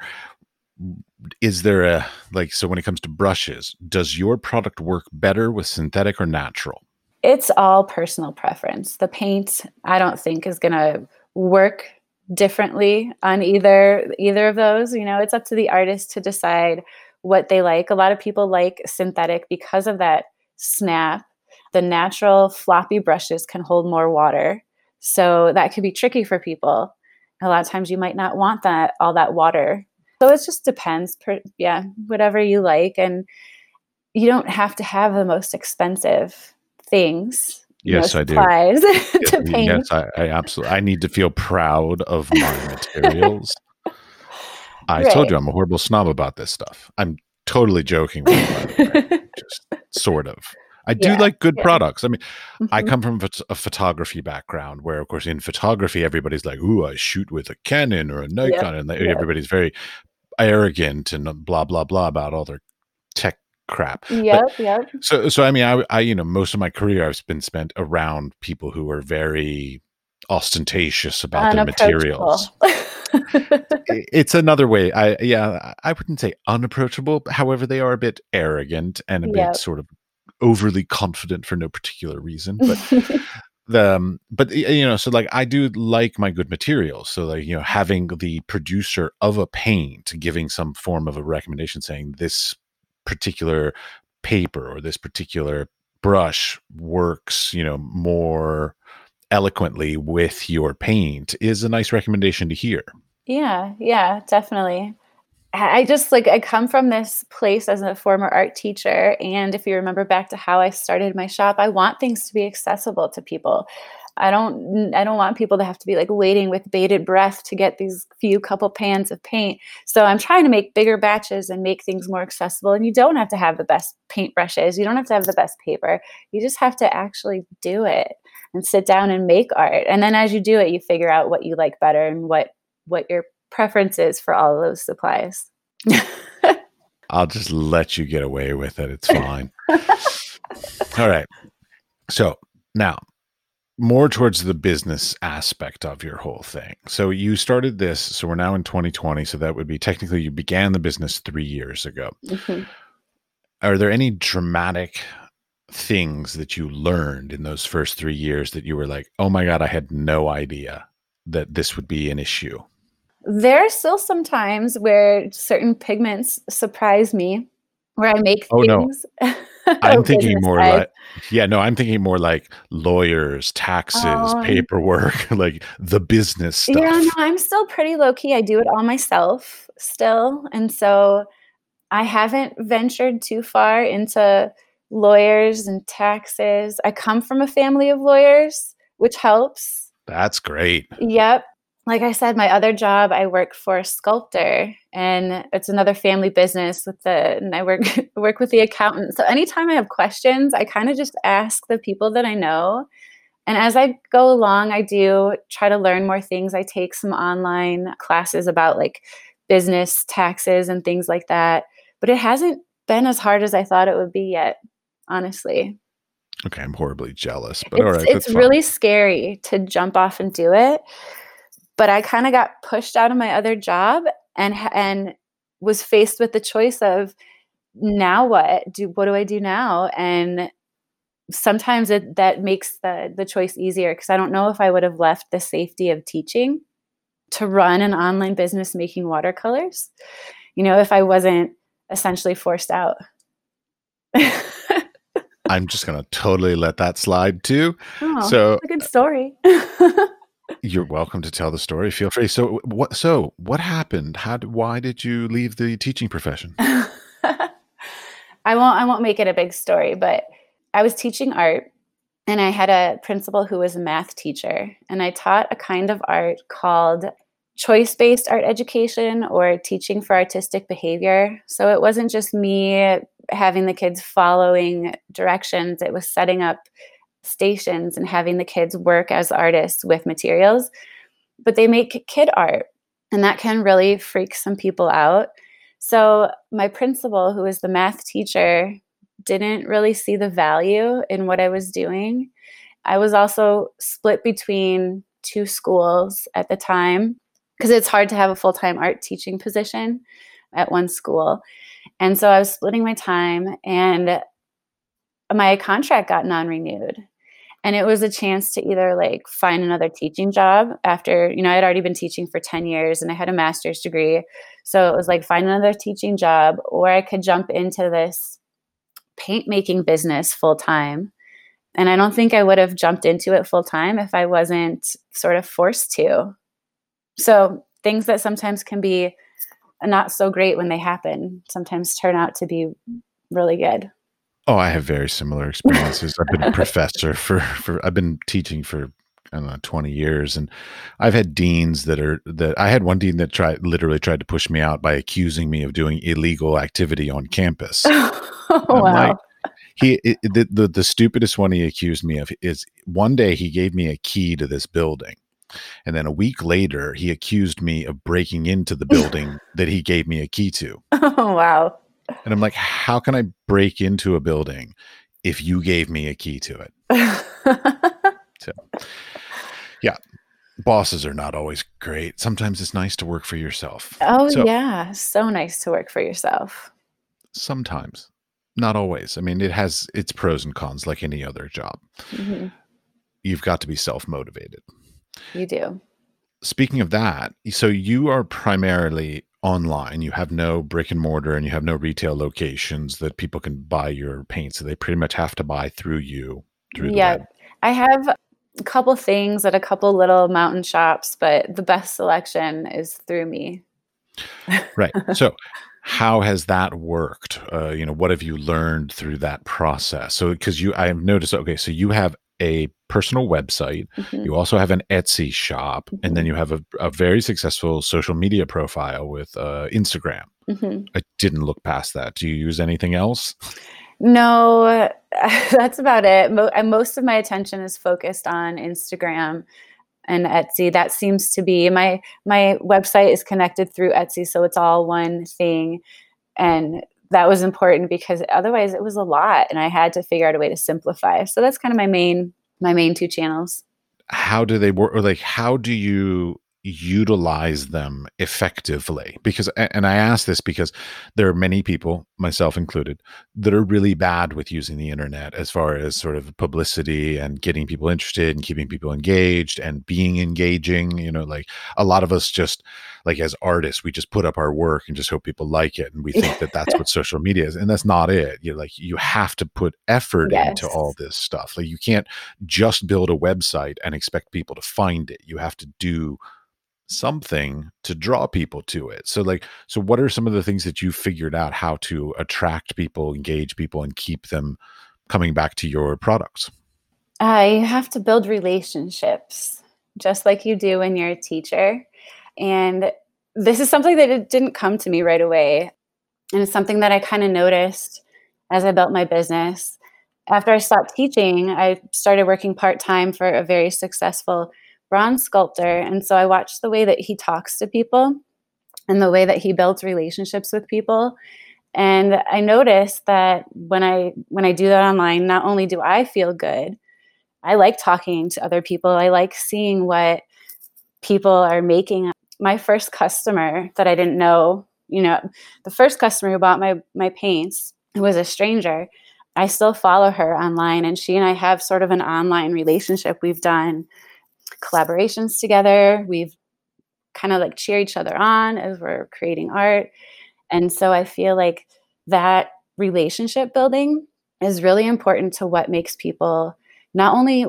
is there a like so when it comes to brushes, does your product work better with synthetic or natural? It's all personal preference. The paint, I don't think, is going to work differently on either either of those. You know, it's up to the artist to decide what they like. A lot of people like synthetic because of that snap the natural floppy brushes can hold more water. So that could be tricky for people. A lot of times you might not want that all that water. So it just depends per, yeah, whatever you like and you don't have to have the most expensive things. Yes, I do. [LAUGHS] to paint. Yes, I, I absolutely. I need to feel proud of my materials. [LAUGHS] I right. told you I'm a horrible snob about this stuff. I'm totally joking. [LAUGHS] Just sort of. I do yeah, like good yeah. products. I mean, mm-hmm. I come from a photography background where, of course, in photography, everybody's like, "Ooh, I shoot with a Canon or a Nikon," and everybody's very arrogant and blah blah blah about all their tech crap. Yeah, yeah. So, so I mean, I, I, you know, most of my career I've been spent around people who are very ostentatious about their materials. [LAUGHS] it's another way. I yeah, I wouldn't say unapproachable. However, they are a bit arrogant and a yep. bit sort of overly confident for no particular reason, but [LAUGHS] the um, but you know, so like I do like my good materials. So like you know, having the producer of a paint giving some form of a recommendation saying this particular paper or this particular brush works, you know, more eloquently with your paint is a nice recommendation to hear. Yeah, yeah, definitely. I just like I come from this place as a former art teacher and if you remember back to how I started my shop I want things to be accessible to people. I don't I don't want people to have to be like waiting with bated breath to get these few couple pans of paint. So I'm trying to make bigger batches and make things more accessible and you don't have to have the best paint brushes. You don't have to have the best paper. You just have to actually do it and sit down and make art. And then as you do it you figure out what you like better and what what your preferences for all those supplies. [LAUGHS] I'll just let you get away with it. It's fine. [LAUGHS] all right. So now, more towards the business aspect of your whole thing. So you started this. So we're now in 2020. So that would be technically you began the business three years ago. Mm-hmm. Are there any dramatic things that you learned in those first three years that you were like, oh my God, I had no idea that this would be an issue? There are still some times where certain pigments surprise me, where I make oh, things. No. [LAUGHS] I'm thinking more side. like, yeah, no, I'm thinking more like lawyers, taxes, um, paperwork, [LAUGHS] like the business stuff. Yeah, no, I'm still pretty low key. I do it all myself still. And so I haven't ventured too far into lawyers and taxes. I come from a family of lawyers, which helps. That's great. Yep like I said, my other job, I work for a sculptor and it's another family business with the, and I work, [LAUGHS] work with the accountant. So anytime I have questions, I kind of just ask the people that I know. And as I go along, I do try to learn more things. I take some online classes about like business taxes and things like that. But it hasn't been as hard as I thought it would be yet, honestly. Okay, I'm horribly jealous, but it's, all right. It's really scary to jump off and do it. But I kind of got pushed out of my other job and and was faced with the choice of now what do what do I do now? And sometimes it that makes the the choice easier because I don't know if I would have left the safety of teaching to run an online business making watercolors. You know, if I wasn't essentially forced out. [LAUGHS] I'm just going to totally let that slide too. Oh, so a good story. [LAUGHS] you're welcome to tell the story. Feel free. So what? So what happened? How? Why did you leave the teaching profession? [LAUGHS] I won't. I won't make it a big story, but I was teaching art, and I had a principal who was a math teacher, and I taught a kind of art called choice based art education or teaching for artistic behavior. So it wasn't just me having the kids following directions, it was setting up stations and having the kids work as artists with materials. But they make kid art, and that can really freak some people out. So, my principal, who was the math teacher, didn't really see the value in what I was doing. I was also split between two schools at the time because it's hard to have a full time art teaching position at one school. And so I was splitting my time, and my contract got non renewed. And it was a chance to either like find another teaching job after, you know, I'd already been teaching for 10 years and I had a master's degree. So it was like find another teaching job, or I could jump into this paint making business full time. And I don't think I would have jumped into it full time if I wasn't sort of forced to. So things that sometimes can be not so great when they happen sometimes turn out to be really good. Oh, I have very similar experiences. I've been a [LAUGHS] professor for for I've been teaching for I don't know 20 years and I've had deans that are that I had one dean that tried literally tried to push me out by accusing me of doing illegal activity on campus. [LAUGHS] oh, wow. Like, he it, the, the the stupidest one he accused me of is one day he gave me a key to this building and then a week later, he accused me of breaking into the [LAUGHS] building that he gave me a key to. Oh, wow. And I'm like, how can I break into a building if you gave me a key to it? [LAUGHS] so, yeah, bosses are not always great. Sometimes it's nice to work for yourself. Oh, so, yeah. So nice to work for yourself. Sometimes, not always. I mean, it has its pros and cons like any other job. Mm-hmm. You've got to be self motivated. You do. Speaking of that, so you are primarily online. You have no brick and mortar and you have no retail locations that people can buy your paint. So they pretty much have to buy through you. Through yeah. I have a couple things at a couple little mountain shops, but the best selection is through me. right. [LAUGHS] So how has that worked? Uh, you know, what have you learned through that process? So, because you, I have noticed, okay, so you have a personal website. Mm-hmm. You also have an Etsy shop, mm-hmm. and then mm-hmm. you have a, a, very successful social media profile with uh, Instagram. Mm-hmm. I didn't look past that. Do you use anything else? No, [LAUGHS] that's about it. most of my attention is focused on Instagram and Etsy. That seems to be my my website is connected through Etsy, so it's all one thing. And that was important because otherwise it was a lot and I had to figure out a way to simplify. So that's kind of my main my main two channels. How do they work or like how do you utilize them effectively. Because and i ask this because there are many people myself included that are really bad with using the internet as far as sort of publicity and getting people interested and keeping people engaged and being engaging you know like a lot of us just like as artists we just put up our work and just hope people like it and we think that that's what [LAUGHS] social media is and that's not it. You're like you have to put effort yes. into all this stuff. Like you can't just build a website and expect people to find it. You have to do something to draw people to it. So like so what are some of the things that you figured out how to attract people, engage people and keep them coming back to your products? Uh, have to build relationships just like you do when you're a teacher. And this is something that it didn't come to me right away. And it's something that I kind of noticed as I built my business. after I stopped teaching, I started working part time for a very successful bronze sculptor. And so I watched the way that he talks to people and the way that he builds relationships with people. And I noticed that when I when I do that online, not only do I feel good, I like talking to other people. I like seeing what people are making. My first customer that I didn't know, you know, the first customer who bought my my paints was a stranger. I still follow her online and she and I have sort of an online relationship. We've done collaborations together. We've kind of like cheer each other on as we're creating art. And so I feel like that relationship building is really important to what makes people not only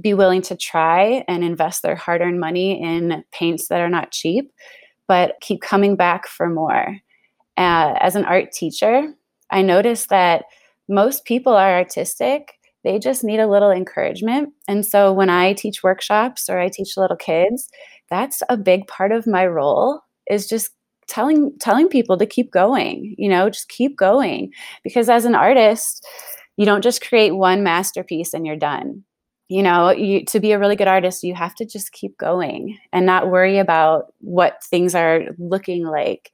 be willing to try and invest their hard earned money in paints that are not cheap, but keep coming back for more. Uh, as an art teacher, I noticed that most people are artistic. They just need a little encouragement. And so when I teach workshops or I teach little kids, that's a big part of my role is just telling telling people to keep going you know just keep going. Because as an artist you don't just create one masterpiece and you're done. You know you to be a really good artist you have to just keep going and not worry about what things are looking like.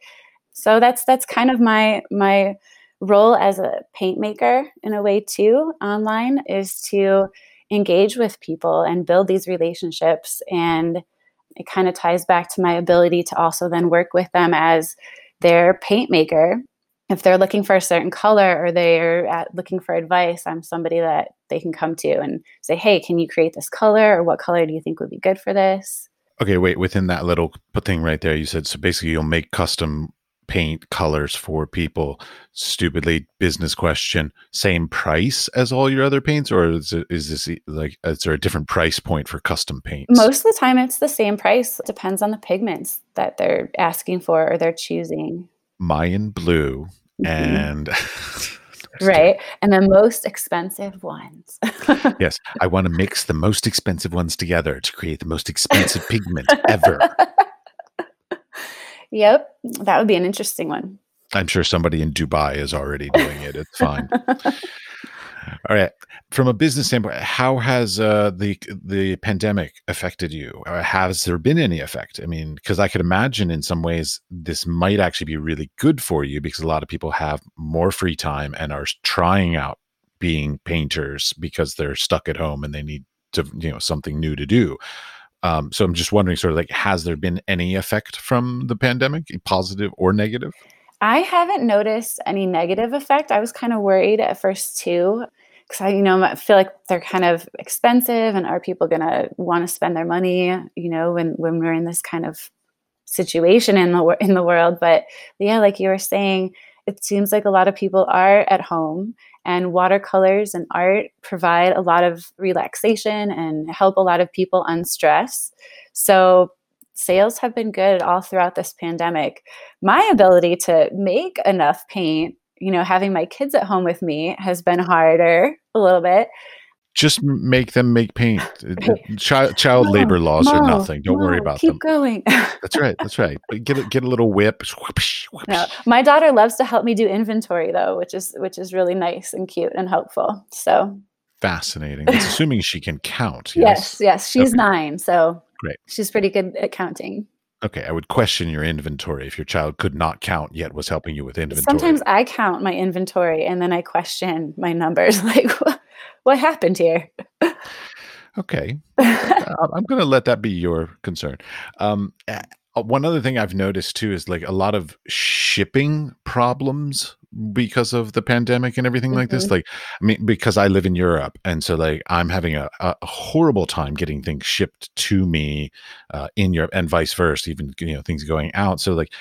So that's that's kind of my my role as a paint maker in a way too online is to engage with people and build these relationships and it kind of ties back to my ability to also then work with them as their paint maker. If they're looking for a certain color or they're looking for advice, I'm somebody that they can come to and say, "Hey, can you create this color? Or what color do you think would be good for this?" Okay, wait. Within that little thing right there, you said so. Basically, you'll make custom paint colors for people. Stupidly, business question: same price as all your other paints, or is, it, is this like is there a different price point for custom paints? Most of the time, it's the same price. It depends on the pigments that they're asking for or they're choosing. Mayan blue mm-hmm. and. [LAUGHS] right and the most expensive ones [LAUGHS] yes i want to mix the most expensive ones together to create the most expensive pigment ever Yep, that would be an interesting one. I'm sure somebody in Dubai is already doing it. It's fine. [LAUGHS] All right. From a business standpoint, how has uh, the the pandemic affected you? Or has there been any effect? I mean, because I could imagine in some ways this might actually be really good for you because a lot of people have more free time and are trying out being painters because they're stuck at home and they need to you know something new to do. Um, so I'm just wondering, sort of like, has there been any effect from the pandemic, positive or negative? I haven't noticed any negative effect. I was kind of worried at first too, because I, you know, I feel like they're kind of expensive, and are people going to want to spend their money, you know, when when we're in this kind of situation in the in the world? But yeah, like you were saying, it seems like a lot of people are at home and watercolors and art provide a lot of relaxation and help a lot of people unstress. So sales have been good all throughout this pandemic. My ability to make enough paint, you know, having my kids at home with me has been harder a little bit just make them make paint. [LAUGHS] Child, child no, labor laws no, are nothing. Don't no, worry about keep them. Keep going. that's right. That's right. Get a, get a little whip. No, my daughter loves to help me do inventory though, which is which is really nice and cute and helpful. So fascinating. It's [LAUGHS] assuming she can count. Yes, yes. yes she's okay. nine, so great. She's pretty good at counting. Okay, I would question your inventory if your child could not count yet was helping you with inventory. Sometimes I count my inventory and then I question my numbers [LAUGHS] like what happened here? okay. [LAUGHS] I'm going to let that be your concern. Um, one other thing I've noticed too is like a lot of shipping problems because of the pandemic and everything mm-hmm. like this. Mm-hmm. Like, I mean, because I live in Europe, and so like I'm having a, a horrible time getting things shipped to me uh, in Europe, and vice versa. Even you know things going out. So like,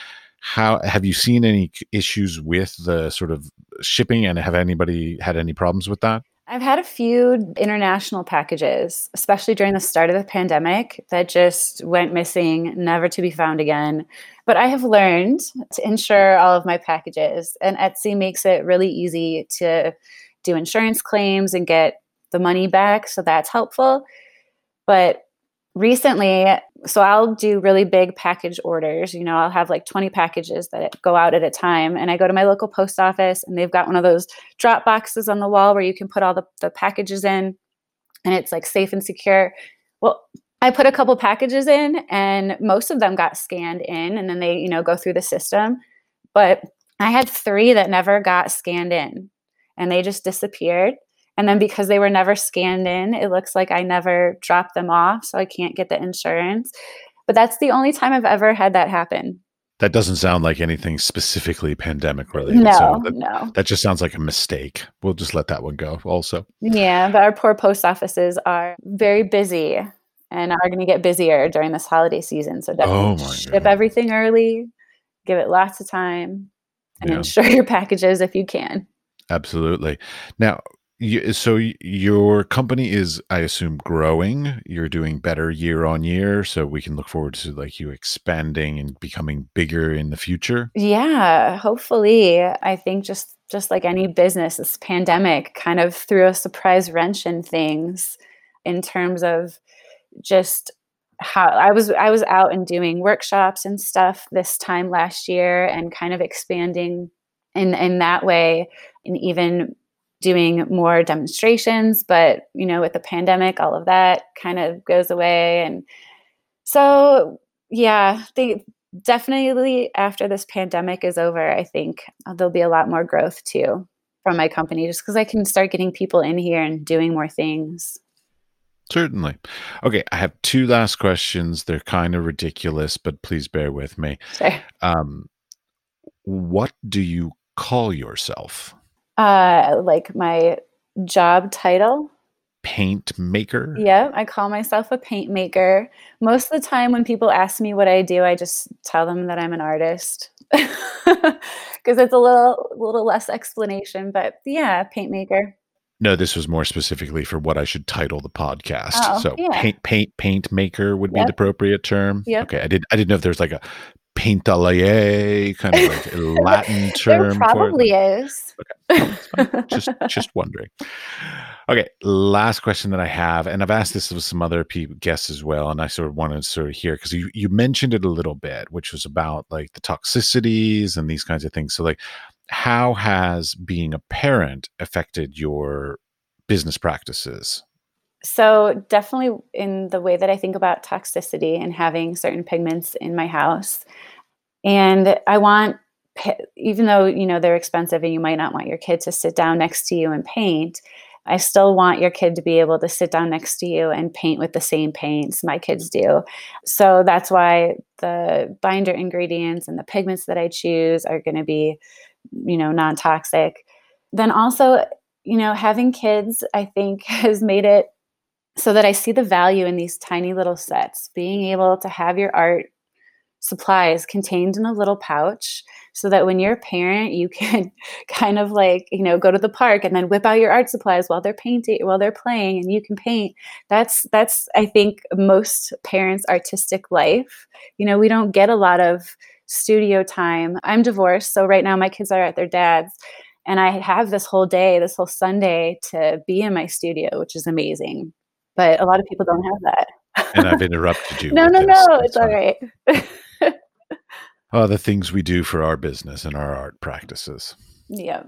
how have you seen any issues with the sort of shipping, and have anybody had any problems with that? I've had a few international packages, especially during the start of the pandemic, that just went missing, never to be found again. But I have learned to insure all of my packages, and Etsy makes it really easy to do insurance claims and get the money back. So that's helpful. But recently so i'll do really big package orders you know i'll have like 20 packages that go out at a time and i go to my local post office and they've got one of those drop boxes on the wall where you can put all the, the packages in and it's like safe and secure. Well i put a couple packages in and most of them got scanned in and then they you know go through the system but i had three that never got scanned in and they just disappeared and then because they were never scanned in, it looks like I never dropped them off. So I can't get the insurance. But that's the only time I've ever had that happen. That doesn't sound like anything specifically pandemic related. No, so that, no. That just sounds like a mistake. We'll just let that one go also. Yeah, but our poor post offices are very busy and are going to get busier during this holiday season. So oh definitely oh ship God. everything early, give it lots of time, and yeah. insure [LAUGHS] your packages if you can. Absolutely. Now, you, so your company is, I assume, growing. You're doing better year on year, so we can look forward to like you expanding and becoming bigger in the future. Yeah, hopefully. I think just just like any business, this pandemic kind of threw a surprise wrench in things in terms of just how I was I was out and doing workshops and stuff this time last year and kind of expanding in in that way and even doing more demonstrations but you know with the pandemic all of that kind of goes away and so yeah they definitely after this pandemic is over i think there'll be a lot more growth too from my company just because i can start getting people in here and doing more things Certainly. Okay, I have two last questions. They're kind of ridiculous, but please bear with me. Sure. Um, what do you call yourself? Uh, like my job title. Paint maker. Yeah, I call myself a paint maker. Most of the time, when people ask me what I do, I just tell them that I'm an artist [LAUGHS] because it's a little, little less explanation. But yeah, paint maker. No, this was more specifically for what I should title the podcast. Oh, so yeah. paint paint paint maker would yep. be the appropriate term. Yep. Okay. I did I didn't know if there's like a paintalier kind of like a [LAUGHS] Latin term. there probably is. Okay. just just wondering. Okay, last question that I have, and I've asked this of some other people, guests as well, and I sort of wanted to sort of hear because you you mentioned it a little bit, which was about like the toxicities and these kinds of things. So, like, how has being a parent affected your business practices? So, definitely in the way that I think about toxicity and having certain pigments in my house. And I want, even though, you know, they're expensive and you might not want your kid to sit down next to you and paint, I still want your kid to be able to sit down next to you and paint with the same paints my kids do. So that's why the binder ingredients and the pigments that I choose are going to be, you know, non toxic. Then also, you know, having kids, I think, [LAUGHS] has made it so that I see the value in these tiny little sets, being able to have your art supplies contained in a little pouch so that when you're a parent you [LAUGHS] can kind of like you know go to the park and then whip out your art supplies while they're painting while they're playing and you can paint. That's that's i think most parents artistic life. You know we don't get a lot of studio time. I'm divorced so right now my kids are at their dad's and i have this whole day this whole sunday to be in my studio which is amazing but a lot of people don't have that and I've [LAUGHS] interrupted you. no, no, this. no, That's it's all right. oh, the things we do for our business and our art practices. Yeah.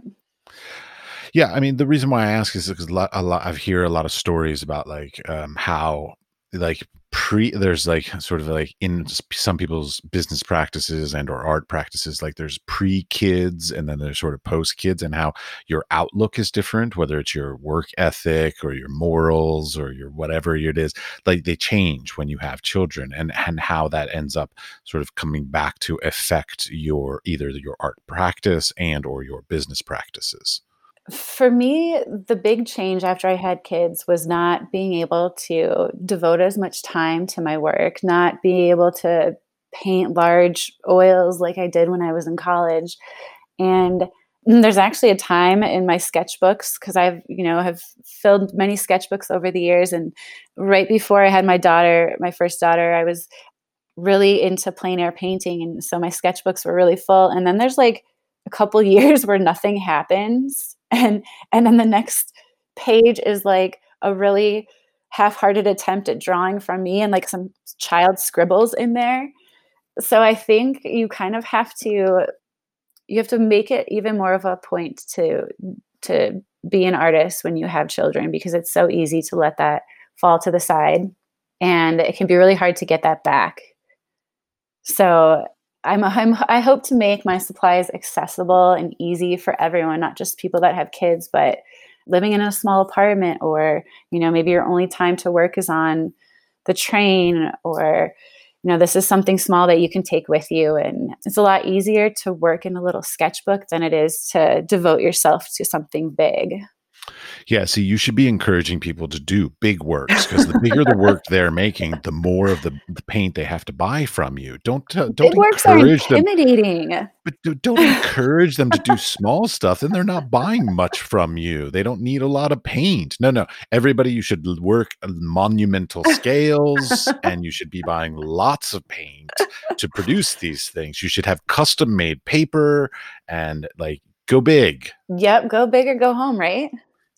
Yeah, I mean, the reason why I ask is because a lot, a lot I hear a lot of stories about like um, how like pre there's like sort of like in some people's business practices and or art practices like there's pre kids and then there's sort of post kids and how your outlook is different whether it's your work ethic or your morals or your whatever it is like they change when you have children and and how that ends up sort of coming back to affect your either your art practice and or your business practices for me, the big change after I had kids was not being able to devote as much time to my work, not being able to paint large oils like I did when I was in college. And there's actually a time in my sketchbooks because I've, you know, have filled many sketchbooks over the years. And right before I had my daughter, my first daughter, I was really into plein air painting. And so my sketchbooks were really full. And then there's like a couple [LAUGHS] years where nothing happens and and then the next page is like a really half-hearted attempt at drawing from me and like some child scribbles in there. So I think you kind of have to you have to make it even more of a point to to be an artist when you have children because it's so easy to let that fall to the side and it can be really hard to get that back. So I'm, I'm I hope to make my supplies accessible and easy for everyone, not just people that have kids, but living in a small apartment or you know maybe your only time to work is on the train or you know this is something small that you can take with you. And it's a lot easier to work in a little sketchbook than it is to devote yourself to something big yeah, see, you should be encouraging people to do big works because the bigger the work they're making, the more of the, the paint they have to buy from you. Don't uh, [LAUGHS] don't big works are intimidating. Them, but don't encourage them to do small stuff. Then they're not buying much from you. They don't need a lot of paint. No, no. Everybody, you should work monumental scales, and you should be buying lots of paint to produce these things. You should have custom made paper and like go big. Yep, go big or go home, right?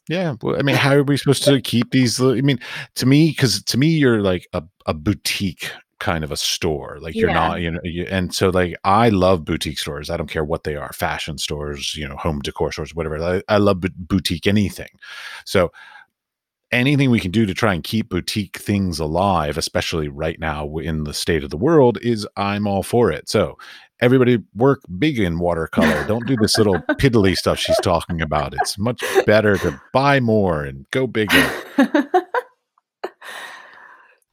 Yeah, well, I mean, how are we supposed to keep these? I mean, to me, because to me, you're like a, a boutique kind of a store. Like you're yeah. not, you know, you, and so like I love boutique stores. I don't care what they are, fashion stores, you know, home decor stores, whatever. I, I love boutique anything. So anything we can do to try and keep boutique things alive, especially right now in the state of the world, is I'm all for it. So everybody work big in watercolor. Don't do this little [LAUGHS] piddly stuff she's talking about. It's much better to buy more and go bigger. [LAUGHS]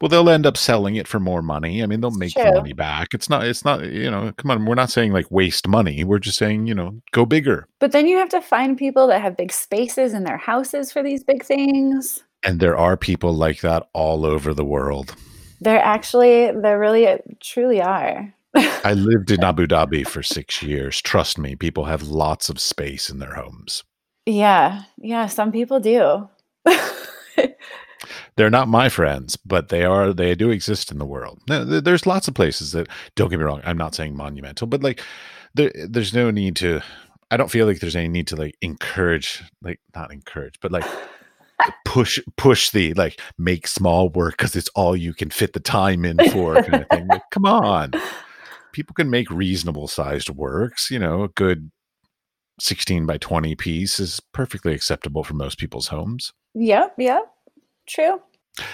well, they'll end up selling it for more money. I mean, they'll make the money back. It's not, it's not, you know, come on. We're not saying like waste money. We're just saying, you know, go bigger. But then you have to find people that have big spaces in their houses for these big things. And there are people like that all over the world. There actually, there really uh, truly are. I lived in [LAUGHS] Abu Dhabi for six years. Trust me, people have lots of space in their homes. Yeah. Yeah. Some people do. [LAUGHS] They're not my friends, but they are, they do exist in the world. There's lots of places that, don't get me wrong, I'm not saying monumental, but like there, there's no need to, I don't feel like there's any need to like encourage, like not encourage, but like [LAUGHS] push push the like make small work because it's all you can fit the time in for kind of thing. Like, come on people can make reasonable sized works. You know, a good 16 by 20 piece is perfectly acceptable for most people's homes. Yep, yep. True.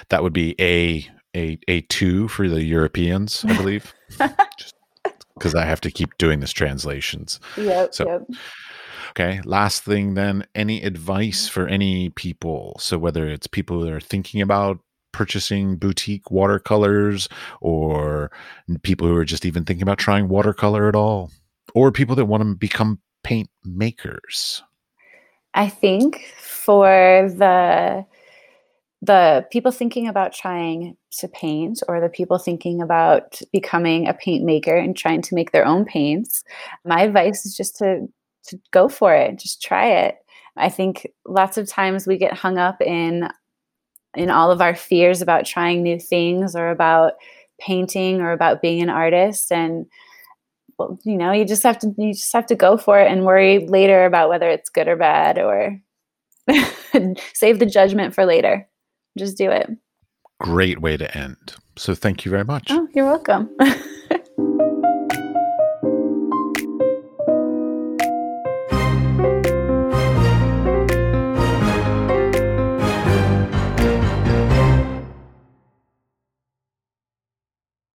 That would be a a a two for the Europeans, I believe. [LAUGHS] because I have to keep doing this translations. Yep. So yep. Okay. Last thing then, any advice mm. for any people? So whether it's people that are thinking about purchasing boutique watercolors or people who are just even thinking about trying watercolor at all or people that want to become paint makers? I think for the the people thinking about trying to paint or the people thinking about becoming a paint maker and trying to make their own paints my advice is just to to go for it just try it. I think lots of times we get hung up in in all of our fears about trying new things or about painting or about being an artist. And well, you know you just have to you just have to go for it and worry later about whether it's good or bad or [LAUGHS] save the judgment for later. Just do it. Great way to end. So thank you very much. Oh you're welcome [LAUGHS]